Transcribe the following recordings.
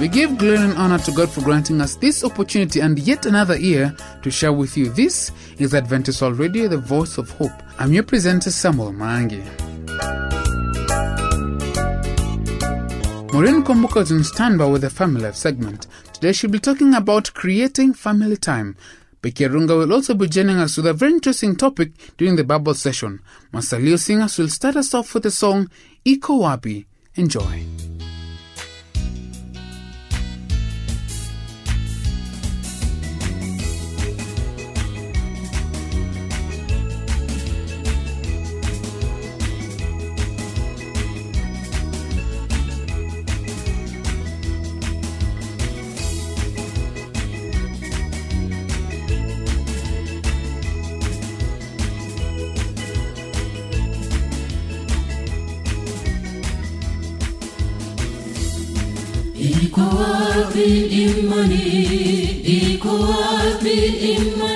We give glory and honor to God for granting us this opportunity and yet another year to share with you. This is Adventist World Radio, the voice of hope. I'm your presenter, Samuel Mangi. Maureen Kombuka is in standby with the Family Life segment. Today she'll be talking about creating family time. Becky Arunga will also be joining us with a very interesting topic during the Bible session. Masalio Singers will start us off with the song Iko Wapi. Enjoy. Iko wapi imani? Iko wapi imani?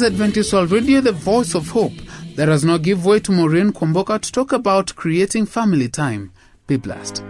Is Adventist World Radio, the voice of hope. Let us now give way to Maureen Komboka to talk about creating family time. Be blessed.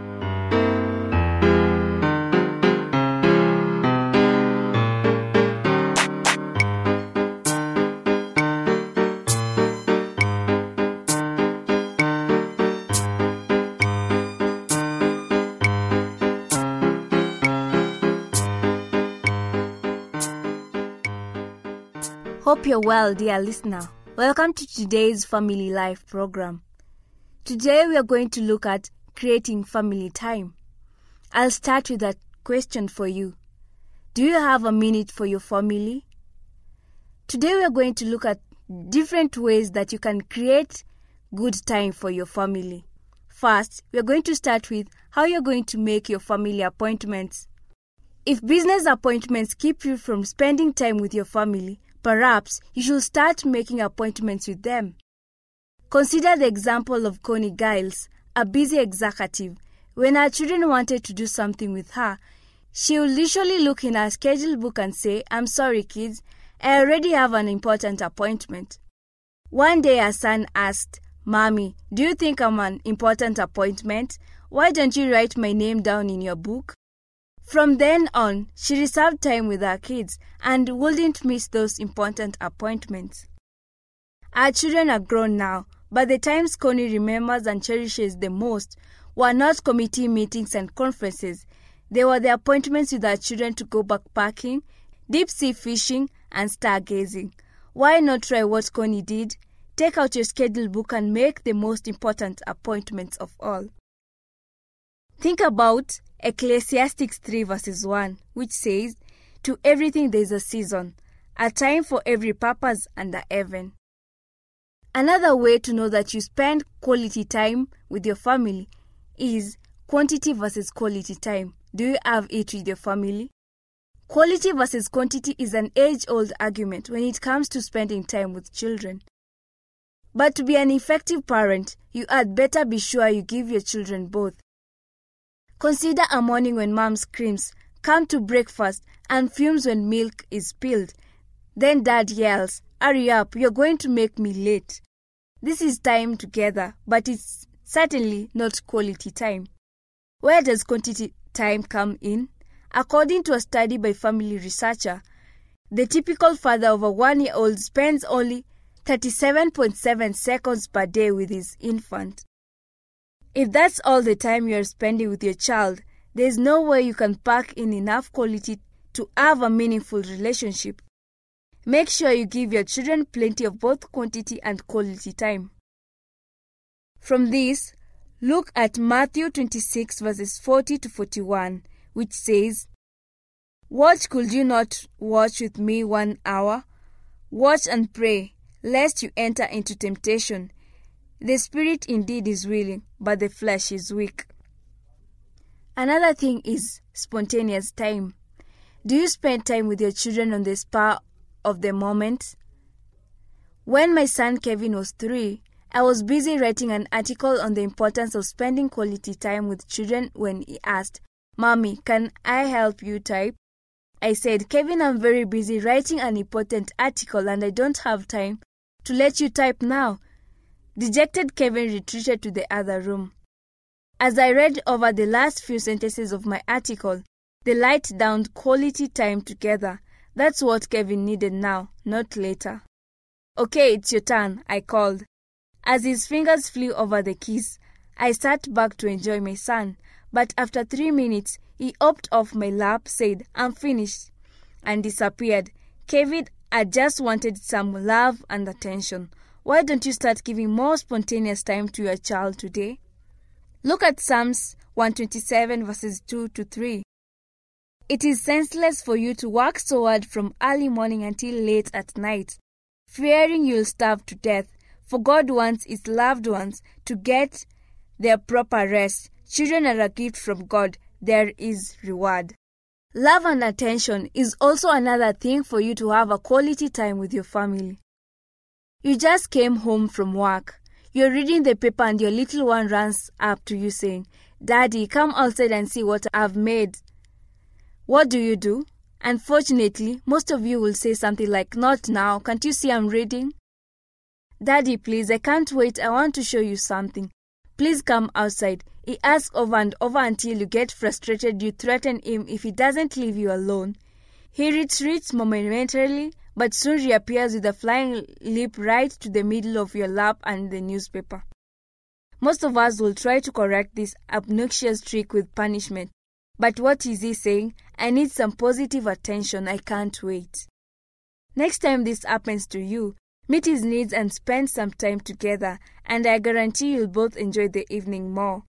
Hope you're well, dear listener. Welcome to today's Family Life program. Today we are going to look at creating family time. I'll start with a question for you. Do you have a minute for your family? Today we are going to look at different ways that you can create good time for your family. First, we are going to start with how you're going to make your family appointments. If business appointments keep you from spending time with your family, perhaps you should start making appointments with them. Consider the example of Connie Giles, a busy executive. When her children wanted to do something with her, she would literally look in her schedule book and say, I'm sorry, kids, I already have an important appointment. One day her son asked, Mommy, do you think I'm an important appointment? Why don't you write my name down in your book? From then on, she reserved time with her kids and wouldn't miss those important appointments. Our children are grown now, but the times Connie remembers and cherishes the most were not committee meetings and conferences. They were the appointments with our children to go backpacking, deep sea fishing, and stargazing. Why not try what Connie did? Take out your schedule book and make the most important appointments of all. Think about Ecclesiastes 3 verses 1, which says, To everything there is a season, a time for every purpose under heaven. Another way to know that you spend quality time with your family is quantity versus quality time. Do you have it with your family? Quality versus quantity is an age old argument when it comes to spending time with children. But to be an effective parent, you had better be sure you give your children both. Consider a morning when mom screams, come to breakfast and fumes when milk is spilled. Then dad yells, Hurry up, you're going to make me late. This is time together, but it's certainly not quality time. Where does quantity time come in? According to a study by family researcher, the typical father of a one year old spends only 37.7 seconds per day with his infant. If that's all the time you're spending with your child, there's no way you can pack in enough quality to have a meaningful relationship. Make sure you give your children plenty of both quantity and quality time. From this, look at Matthew 26 verses 40 to 41, which says, Watch could you not watch with me one hour? Watch and pray, lest you enter into temptation. The spirit indeed is willing, but the flesh is weak. Another thing is spontaneous time. Do you spend time with your children on the spur of the moment? When my son Kevin was three, I was busy writing an article on the importance of spending quality time with children when he asked, Mommy, can I help you type? I said, Kevin, I'm very busy writing an important article and I don't have time to let you type now. Dejected Kevin retreated to the other room. As I read over the last few sentences of my article, the light down quality time together. That's what Kevin needed now, not later. Okay, it's your turn, I called. As his fingers flew over the keys, I sat back to enjoy my son, but after three minutes, he hopped off my lap, said, I'm finished, and disappeared. Kevin, I just wanted some love and attention. Why don't you start giving more spontaneous time to your child today? Look at Psalms 127 verses 2 to 3. It is senseless for you to work so hard from early morning until late at night, fearing you'll starve to death, for God wants His loved ones to get their proper rest. Children are a gift from God, there is reward. Love and attention is also another thing for you to have a quality time with your family. You just came home from work. You're reading the paper and your little one runs up to you saying, Daddy, come outside and see what I've made. What do you do? Unfortunately, most of you will say something like, Not now, can't you see I'm reading? Daddy, please, I can't wait, I want to show you something. Please come outside. He asks over and over until you get frustrated. You threaten him if he doesn't leave you alone. He retreats momentarily, but soon reappears with a flying leap right to the middle of your lap and the newspaper. Most of us will try to correct this obnoxious trick with punishment. But what is he saying? I need some positive attention. I can't wait. Next time this happens to you, meet his needs and spend some time together, and I guarantee you'll both enjoy the evening more.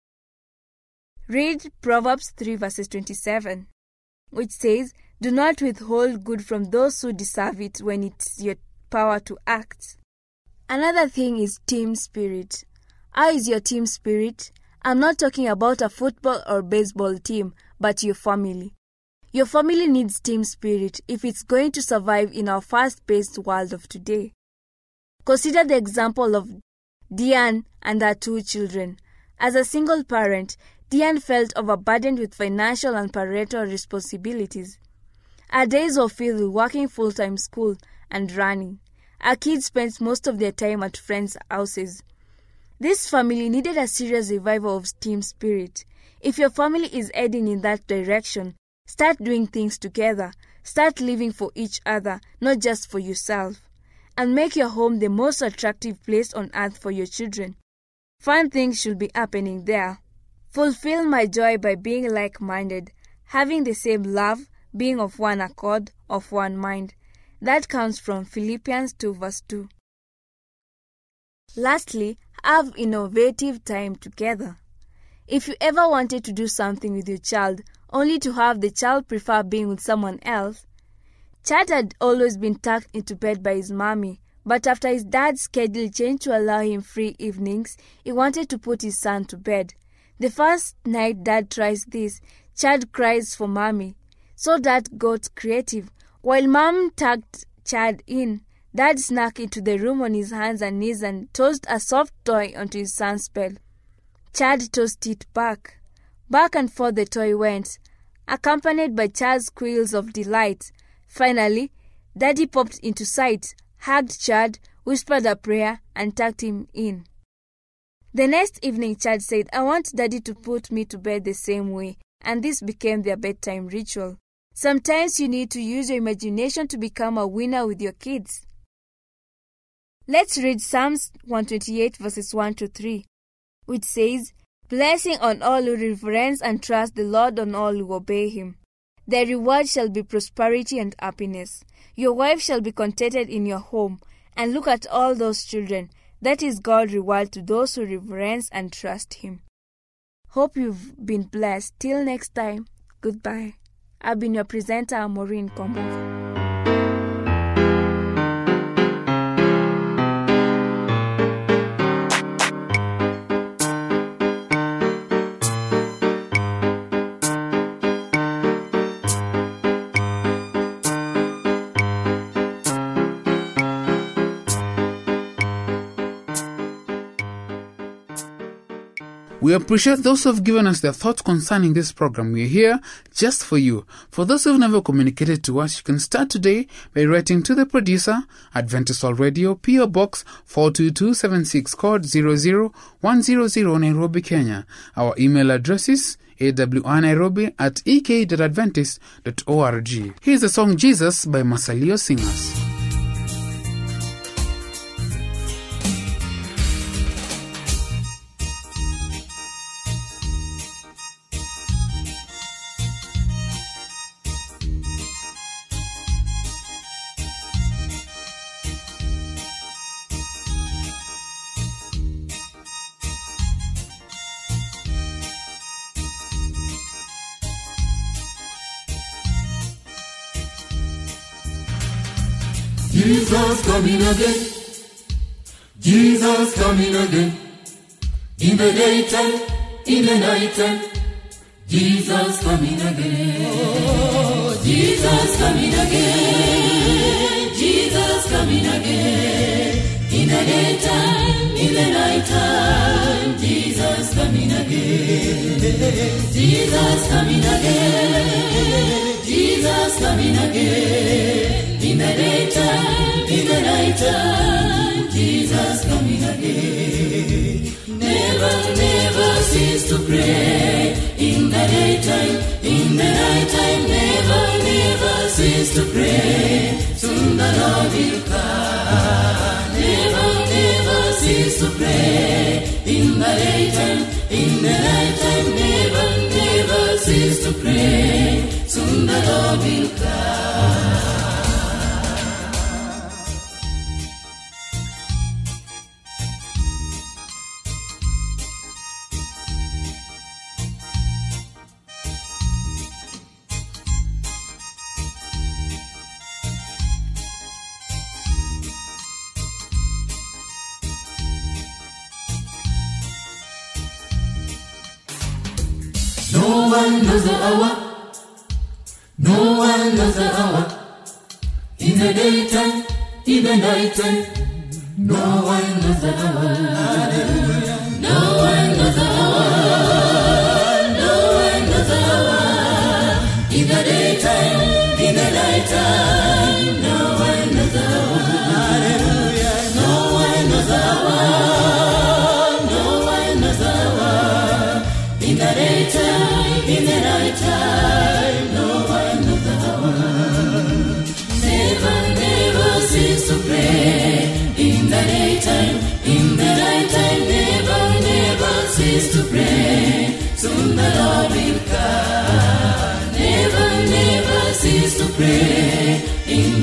Read Proverbs 3 verses 27, which says, Do not withhold good from those who deserve it when it's your power to act. Another thing is team spirit. How is your team spirit? I'm not talking about a football or baseball team, but your family. Your family needs team spirit if it's going to survive in our fast paced world of today. Consider the example of Diane and her two children. As a single parent, Diane felt overburdened with financial and parental responsibilities. Her days were filled with working full time school and running. Our kids spent most of their time at friends' houses. This family needed a serious revival of team spirit. If your family is heading in that direction, start doing things together. Start living for each other, not just for yourself. And make your home the most attractive place on earth for your children. Fun things should be happening there. Fulfill my joy by being like minded, having the same love, being of one accord, of one mind. That comes from Philippians 2 verse 2. Lastly, have innovative time together. If you ever wanted to do something with your child only to have the child prefer being with someone else, Chad had always been tucked into bed by his mommy, but after his dad's schedule changed to allow him free evenings, he wanted to put his son to bed. The first night dad tries this, Chad cries for mommy. So dad got creative. While mom tucked Chad in, dad snuck into the room on his hands and knees and tossed a soft toy onto his son's bed. Chad tossed it back. Back and forth the toy went. accompanied by Chad's squeals of delight. Finally, Daddy popped into sight, hugged Chad, whispered a prayer, and tucked him in. The next evening, Chad said, I want Daddy to put me to bed the same way, and this became their bedtime ritual. Sometimes you need to use your imagination to become a winner with your kids. Let's read Psalms 128 verses 1 to 3, which says, Blessing on all who reverence and trust the Lord on all who obey him. Their reward shall be prosperity and happiness. Your wife shall be contented in your home, and look at all those children. That is God's reward to those who reverence and trust him. Hope you've been blessed. Till next time, goodbye. I've been your presenter, Maureen Kombo. We appreciate those who have given us their thoughts concerning this program. We are here just for you. For those who have never communicated to us, you can start today by writing to the producer, Adventist World Radio, PO Box 42276, code 00100 Nairobi, Kenya. Our email address is awnairobi at ek.adventist.org. Here's the song Jesus by Masalio Singers. Jesus coming again. Jesus coming again. In the daytime, in the nighttime. Jesus coming again. Oh, Jesus coming again. Jesus coming again. In the daytime, in the nighttime. Jesus coming again. Jesus coming again. Jesus coming again. In the daytime, in the nighttime, Jesus coming again. Never, never cease to pray. In the daytime, in the nighttime, never, never cease to pray. Soon the Lord will come. Never, never cease to pray. In the daytime, in the nighttime, never, never cease to pray. Soon the No one knows the hour. No one knows. No one knows. In the daytime, in the. No one knows. No one knows. No one knows. In the daytime, in the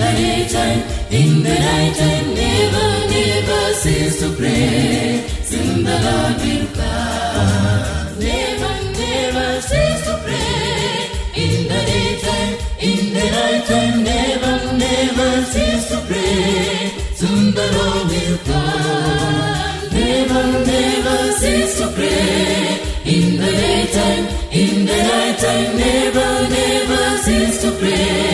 In the daytime, in the nighttime, never, never cease to pray. Soon the Lord will come. Never, never cease to pray. In the daytime, in the nighttime, never, never cease to pray. Soon the Lord will come. Never, never cease to pray. In the daytime, in the nighttime, never, never cease to pray.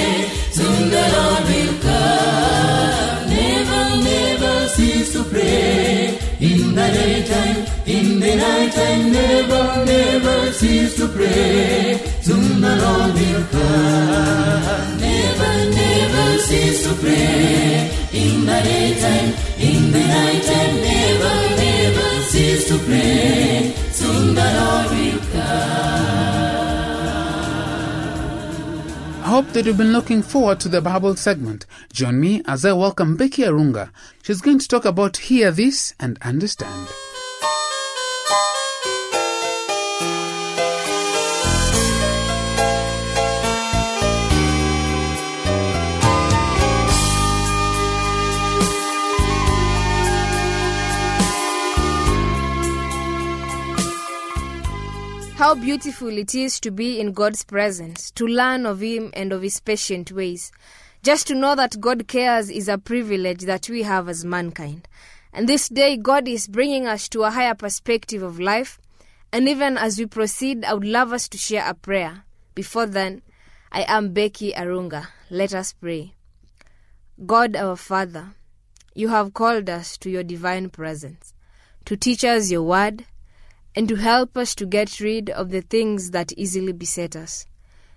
Daytime, in the the night time, never, never cease to pray. Soon the Lord will come. Never, never cease to pray. In the daytime, in the night time, never, never cease to pray. Soon the Lord will I hope that you've been looking forward to the Bible segment. Join me as I welcome Becky Arunga. She's going to talk about Hear This and Understand. How beautiful it is to be in God's presence, to learn of Him and of His patient ways. Just to know that God cares is a privilege that we have as mankind. And this day, God is bringing us to a higher perspective of life. And even as we proceed, I would love us to share a prayer. Before then, I am Becky Arunga. Let us pray. God our Father, you have called us to your divine presence, to teach us your word, and to help us to get rid of the things that easily beset us.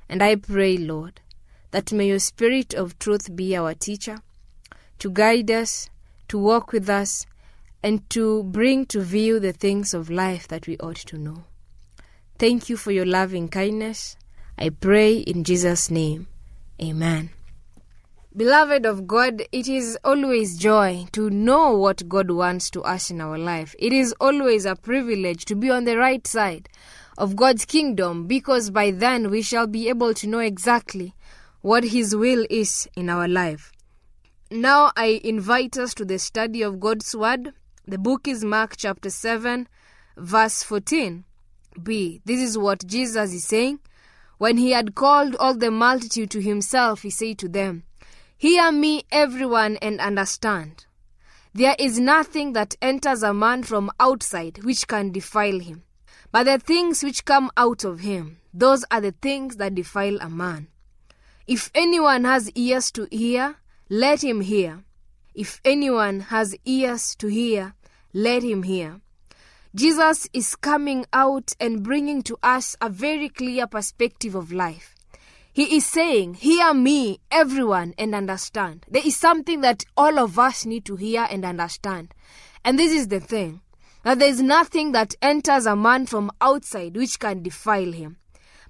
And I pray, Lord, that may your Spirit of truth be our teacher, to guide us, to walk with us, and to bring to view the things of life that we ought to know. Thank you for your loving kindness. I pray in Jesus' name. Amen. Beloved of God, it is always joy to know what God wants to us in our life. It is always a privilege to be on the right side of God's kingdom because by then we shall be able to know exactly what His will is in our life. Now I invite us to the study of God's Word. The book is Mark chapter 7, verse 14. B. This is what Jesus is saying. When he had called all the multitude to himself, he said to them, Hear me, everyone, and understand. There is nothing that enters a man from outside which can defile him. But the things which come out of him, those are the things that defile a man. If anyone has ears to hear, let him hear. If anyone has ears to hear, let him hear. Jesus is coming out and bringing to us a very clear perspective of life. He is saying, Hear me, everyone, and understand. There is something that all of us need to hear and understand. And this is the thing that there is nothing that enters a man from outside which can defile him.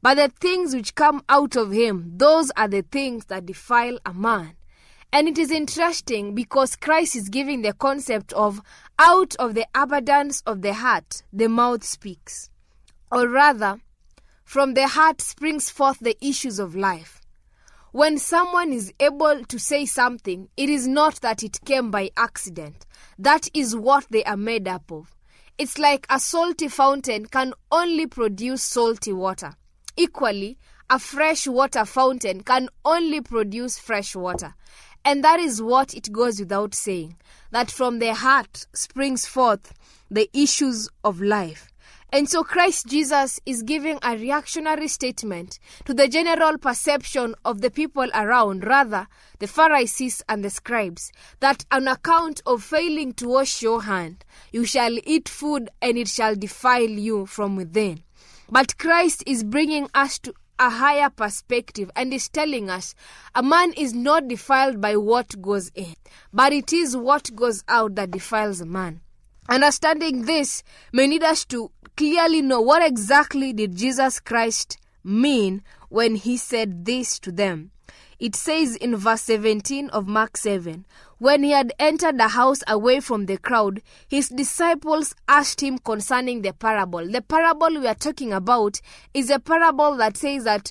But the things which come out of him, those are the things that defile a man. And it is interesting because Christ is giving the concept of out of the abundance of the heart, the mouth speaks. Or rather, from the heart springs forth the issues of life. When someone is able to say something, it is not that it came by accident. That is what they are made up of. It's like a salty fountain can only produce salty water. Equally, a fresh water fountain can only produce fresh water. And that is what it goes without saying that from the heart springs forth the issues of life. And so Christ Jesus is giving a reactionary statement to the general perception of the people around, rather, the Pharisees and the scribes, that on account of failing to wash your hand, you shall eat food and it shall defile you from within. But Christ is bringing us to a higher perspective and is telling us a man is not defiled by what goes in, but it is what goes out that defiles a man. Understanding this may need us to clearly know what exactly did Jesus Christ mean when he said this to them. It says in verse 17 of Mark 7 When he had entered the house away from the crowd, his disciples asked him concerning the parable. The parable we are talking about is a parable that says that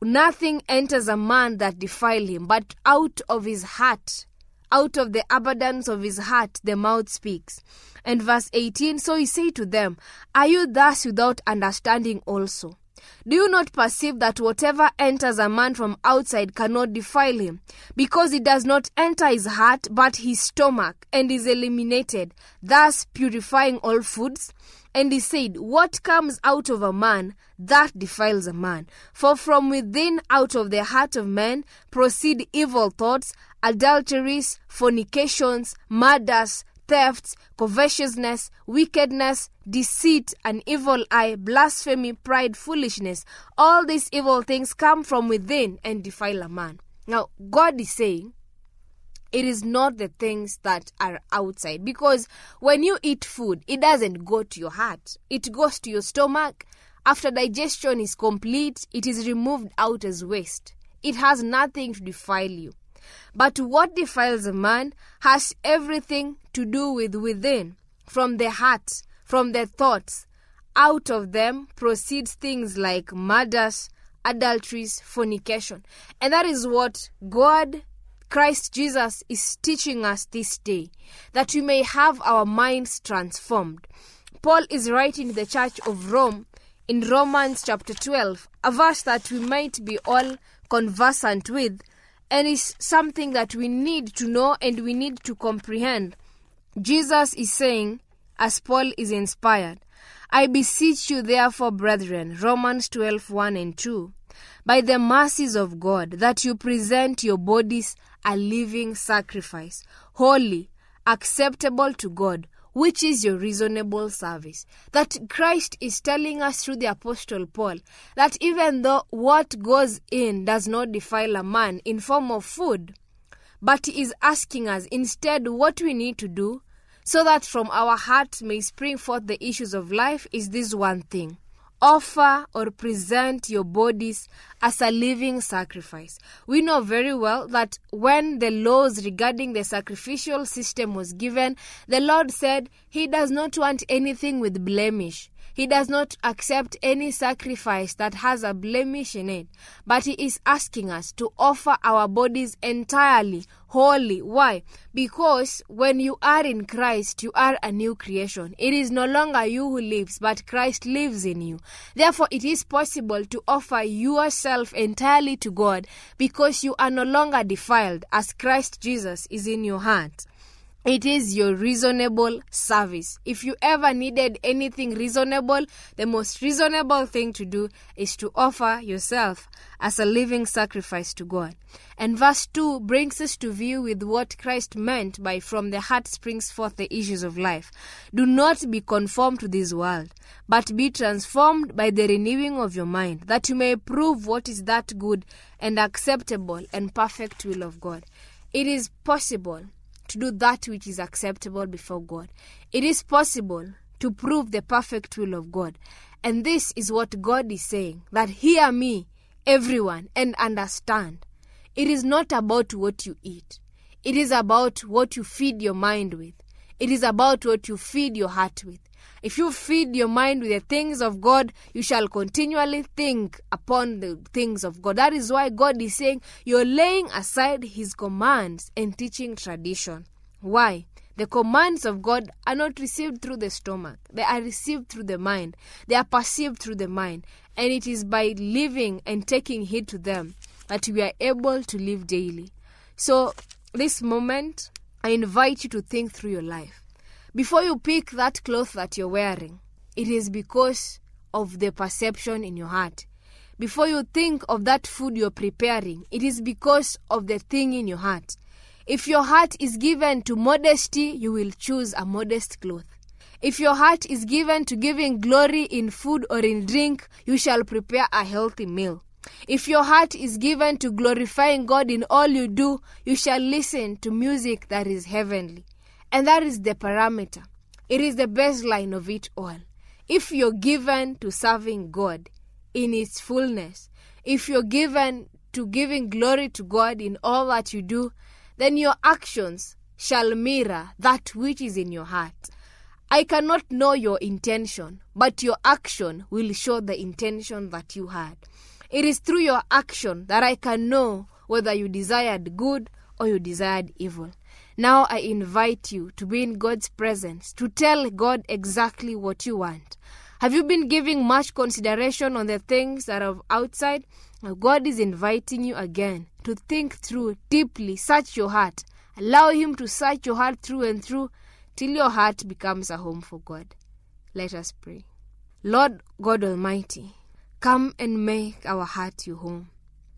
nothing enters a man that defile him, but out of his heart, out of the abundance of his heart, the mouth speaks. And verse 18 So he said to them, Are you thus without understanding also? Do you not perceive that whatever enters a man from outside cannot defile him, because it does not enter his heart but his stomach, and is eliminated, thus purifying all foods? And he said, What comes out of a man, that defiles a man. For from within, out of the heart of man, proceed evil thoughts, adulteries, fornications, murders, thefts, covetousness, wickedness, deceit, an evil eye, blasphemy, pride, foolishness. All these evil things come from within and defile a man. Now, God is saying, it is not the things that are outside. Because when you eat food it doesn't go to your heart. It goes to your stomach. After digestion is complete it is removed out as waste. It has nothing to defile you but what defiles a man has everything to do with within from the heart from the thoughts out of them proceeds things like murders adulteries fornication and that is what god Christ Jesus is teaching us this day that we may have our minds transformed. Paul is writing to the church of Rome in Romans chapter 12, a verse that we might be all conversant with, and is something that we need to know and we need to comprehend. Jesus is saying, as Paul is inspired, I beseech you, therefore, brethren, Romans 12 1 and 2, by the mercies of God, that you present your bodies a living sacrifice, holy, acceptable to God, which is your reasonable service. That Christ is telling us through the Apostle Paul that even though what goes in does not defile a man in form of food, but he is asking us instead what we need to do so that from our hearts may spring forth the issues of life is this one thing offer or present your bodies as a living sacrifice. We know very well that when the laws regarding the sacrificial system was given, the Lord said he does not want anything with blemish. He does not accept any sacrifice that has a blemish in it, but He is asking us to offer our bodies entirely, wholly. Why? Because when you are in Christ, you are a new creation. It is no longer you who lives, but Christ lives in you. Therefore, it is possible to offer yourself entirely to God because you are no longer defiled as Christ Jesus is in your heart. It is your reasonable service. If you ever needed anything reasonable, the most reasonable thing to do is to offer yourself as a living sacrifice to God. And verse 2 brings us to view with what Christ meant by from the heart springs forth the issues of life. Do not be conformed to this world, but be transformed by the renewing of your mind, that you may prove what is that good and acceptable and perfect will of God. It is possible to do that which is acceptable before God. It is possible to prove the perfect will of God. And this is what God is saying that hear me, everyone, and understand. It is not about what you eat, it is about what you feed your mind with, it is about what you feed your heart with. If you feed your mind with the things of God, you shall continually think upon the things of God. That is why God is saying you're laying aside His commands and teaching tradition. Why? The commands of God are not received through the stomach, they are received through the mind, they are perceived through the mind. And it is by living and taking heed to them that we are able to live daily. So, this moment, I invite you to think through your life. Before you pick that cloth that you're wearing, it is because of the perception in your heart. Before you think of that food you're preparing, it is because of the thing in your heart. If your heart is given to modesty, you will choose a modest cloth. If your heart is given to giving glory in food or in drink, you shall prepare a healthy meal. If your heart is given to glorifying God in all you do, you shall listen to music that is heavenly. And that is the parameter. It is the baseline of it all. If you're given to serving God in its fullness, if you're given to giving glory to God in all that you do, then your actions shall mirror that which is in your heart. I cannot know your intention, but your action will show the intention that you had. It is through your action that I can know whether you desired good or you desired evil. Now I invite you to be in God's presence, to tell God exactly what you want. Have you been giving much consideration on the things that are outside? God is inviting you again to think through deeply, search your heart. Allow Him to search your heart through and through till your heart becomes a home for God. Let us pray. Lord God Almighty, come and make our heart your home.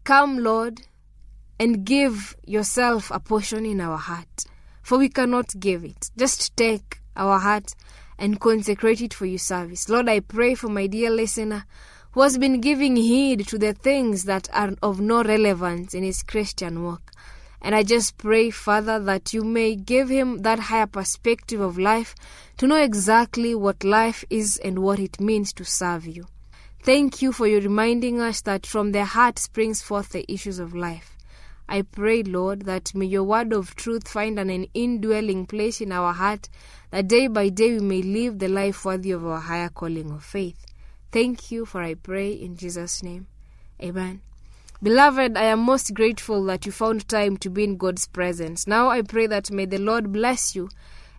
Come, Lord, and give yourself a portion in our heart. For we cannot give it. Just take our heart and consecrate it for your service. Lord, I pray for my dear listener who has been giving heed to the things that are of no relevance in his Christian walk. And I just pray, Father, that you may give him that higher perspective of life to know exactly what life is and what it means to serve you. Thank you for your reminding us that from the heart springs forth the issues of life. I pray, Lord, that may your word of truth find an indwelling place in our heart, that day by day we may live the life worthy of our higher calling of faith. Thank you, for I pray in Jesus' name. Amen. Beloved, I am most grateful that you found time to be in God's presence. Now I pray that may the Lord bless you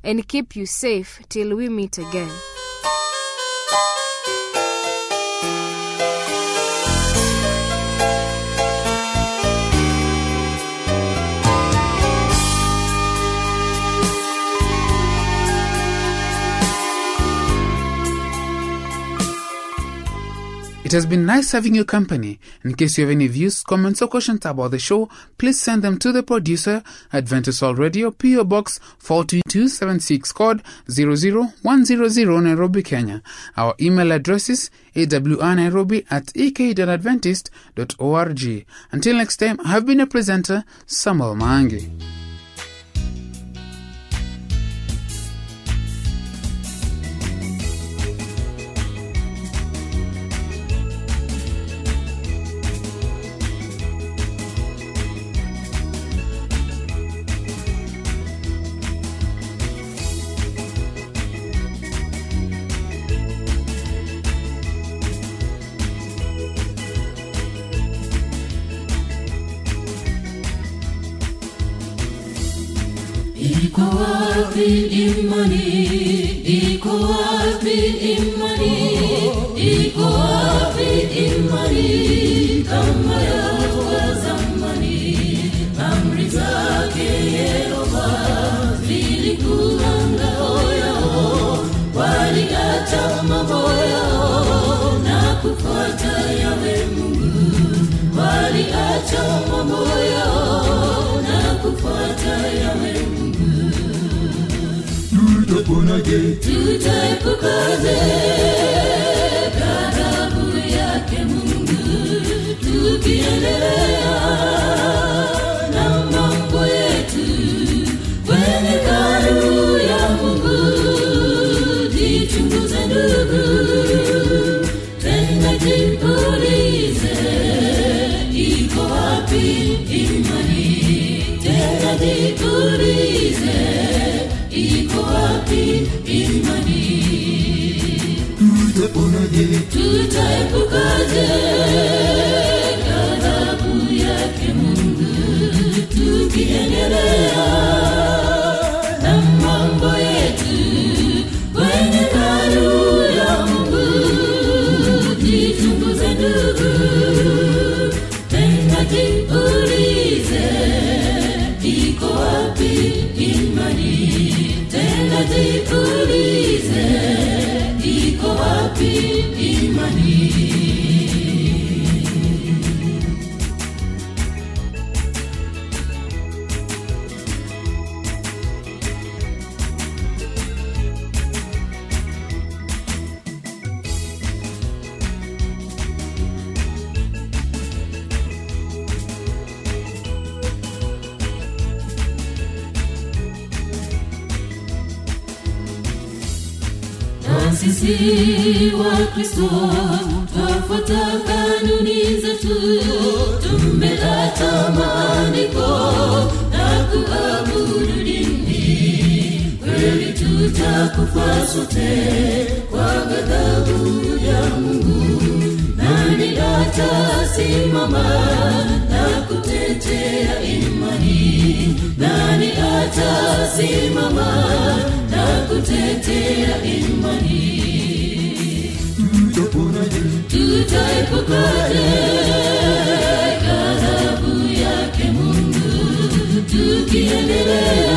and keep you safe till we meet again. Has been nice having your company. In case you have any views, comments, or questions about the show, please send them to the producer, Adventist World Radio, PO Box 42276, code 00100 Nairobi, Kenya. Our email address is awnairobi at ek.adventist.org. Until next time, I have been a presenter, Samuel Mangi. Kufuata yawe tutaponaje tutaepukaje ghadhabu yake Mungu tukiendelea tutaponaje tutaepukaje kufuata maandiko na kuabudu dini, kweli tutakufa sote kwa ghadhabu ya Mungu. Nani atasimama na kutetea imani? Nani atasimama na kutetea imani? Tutaepukaje? tukiendelea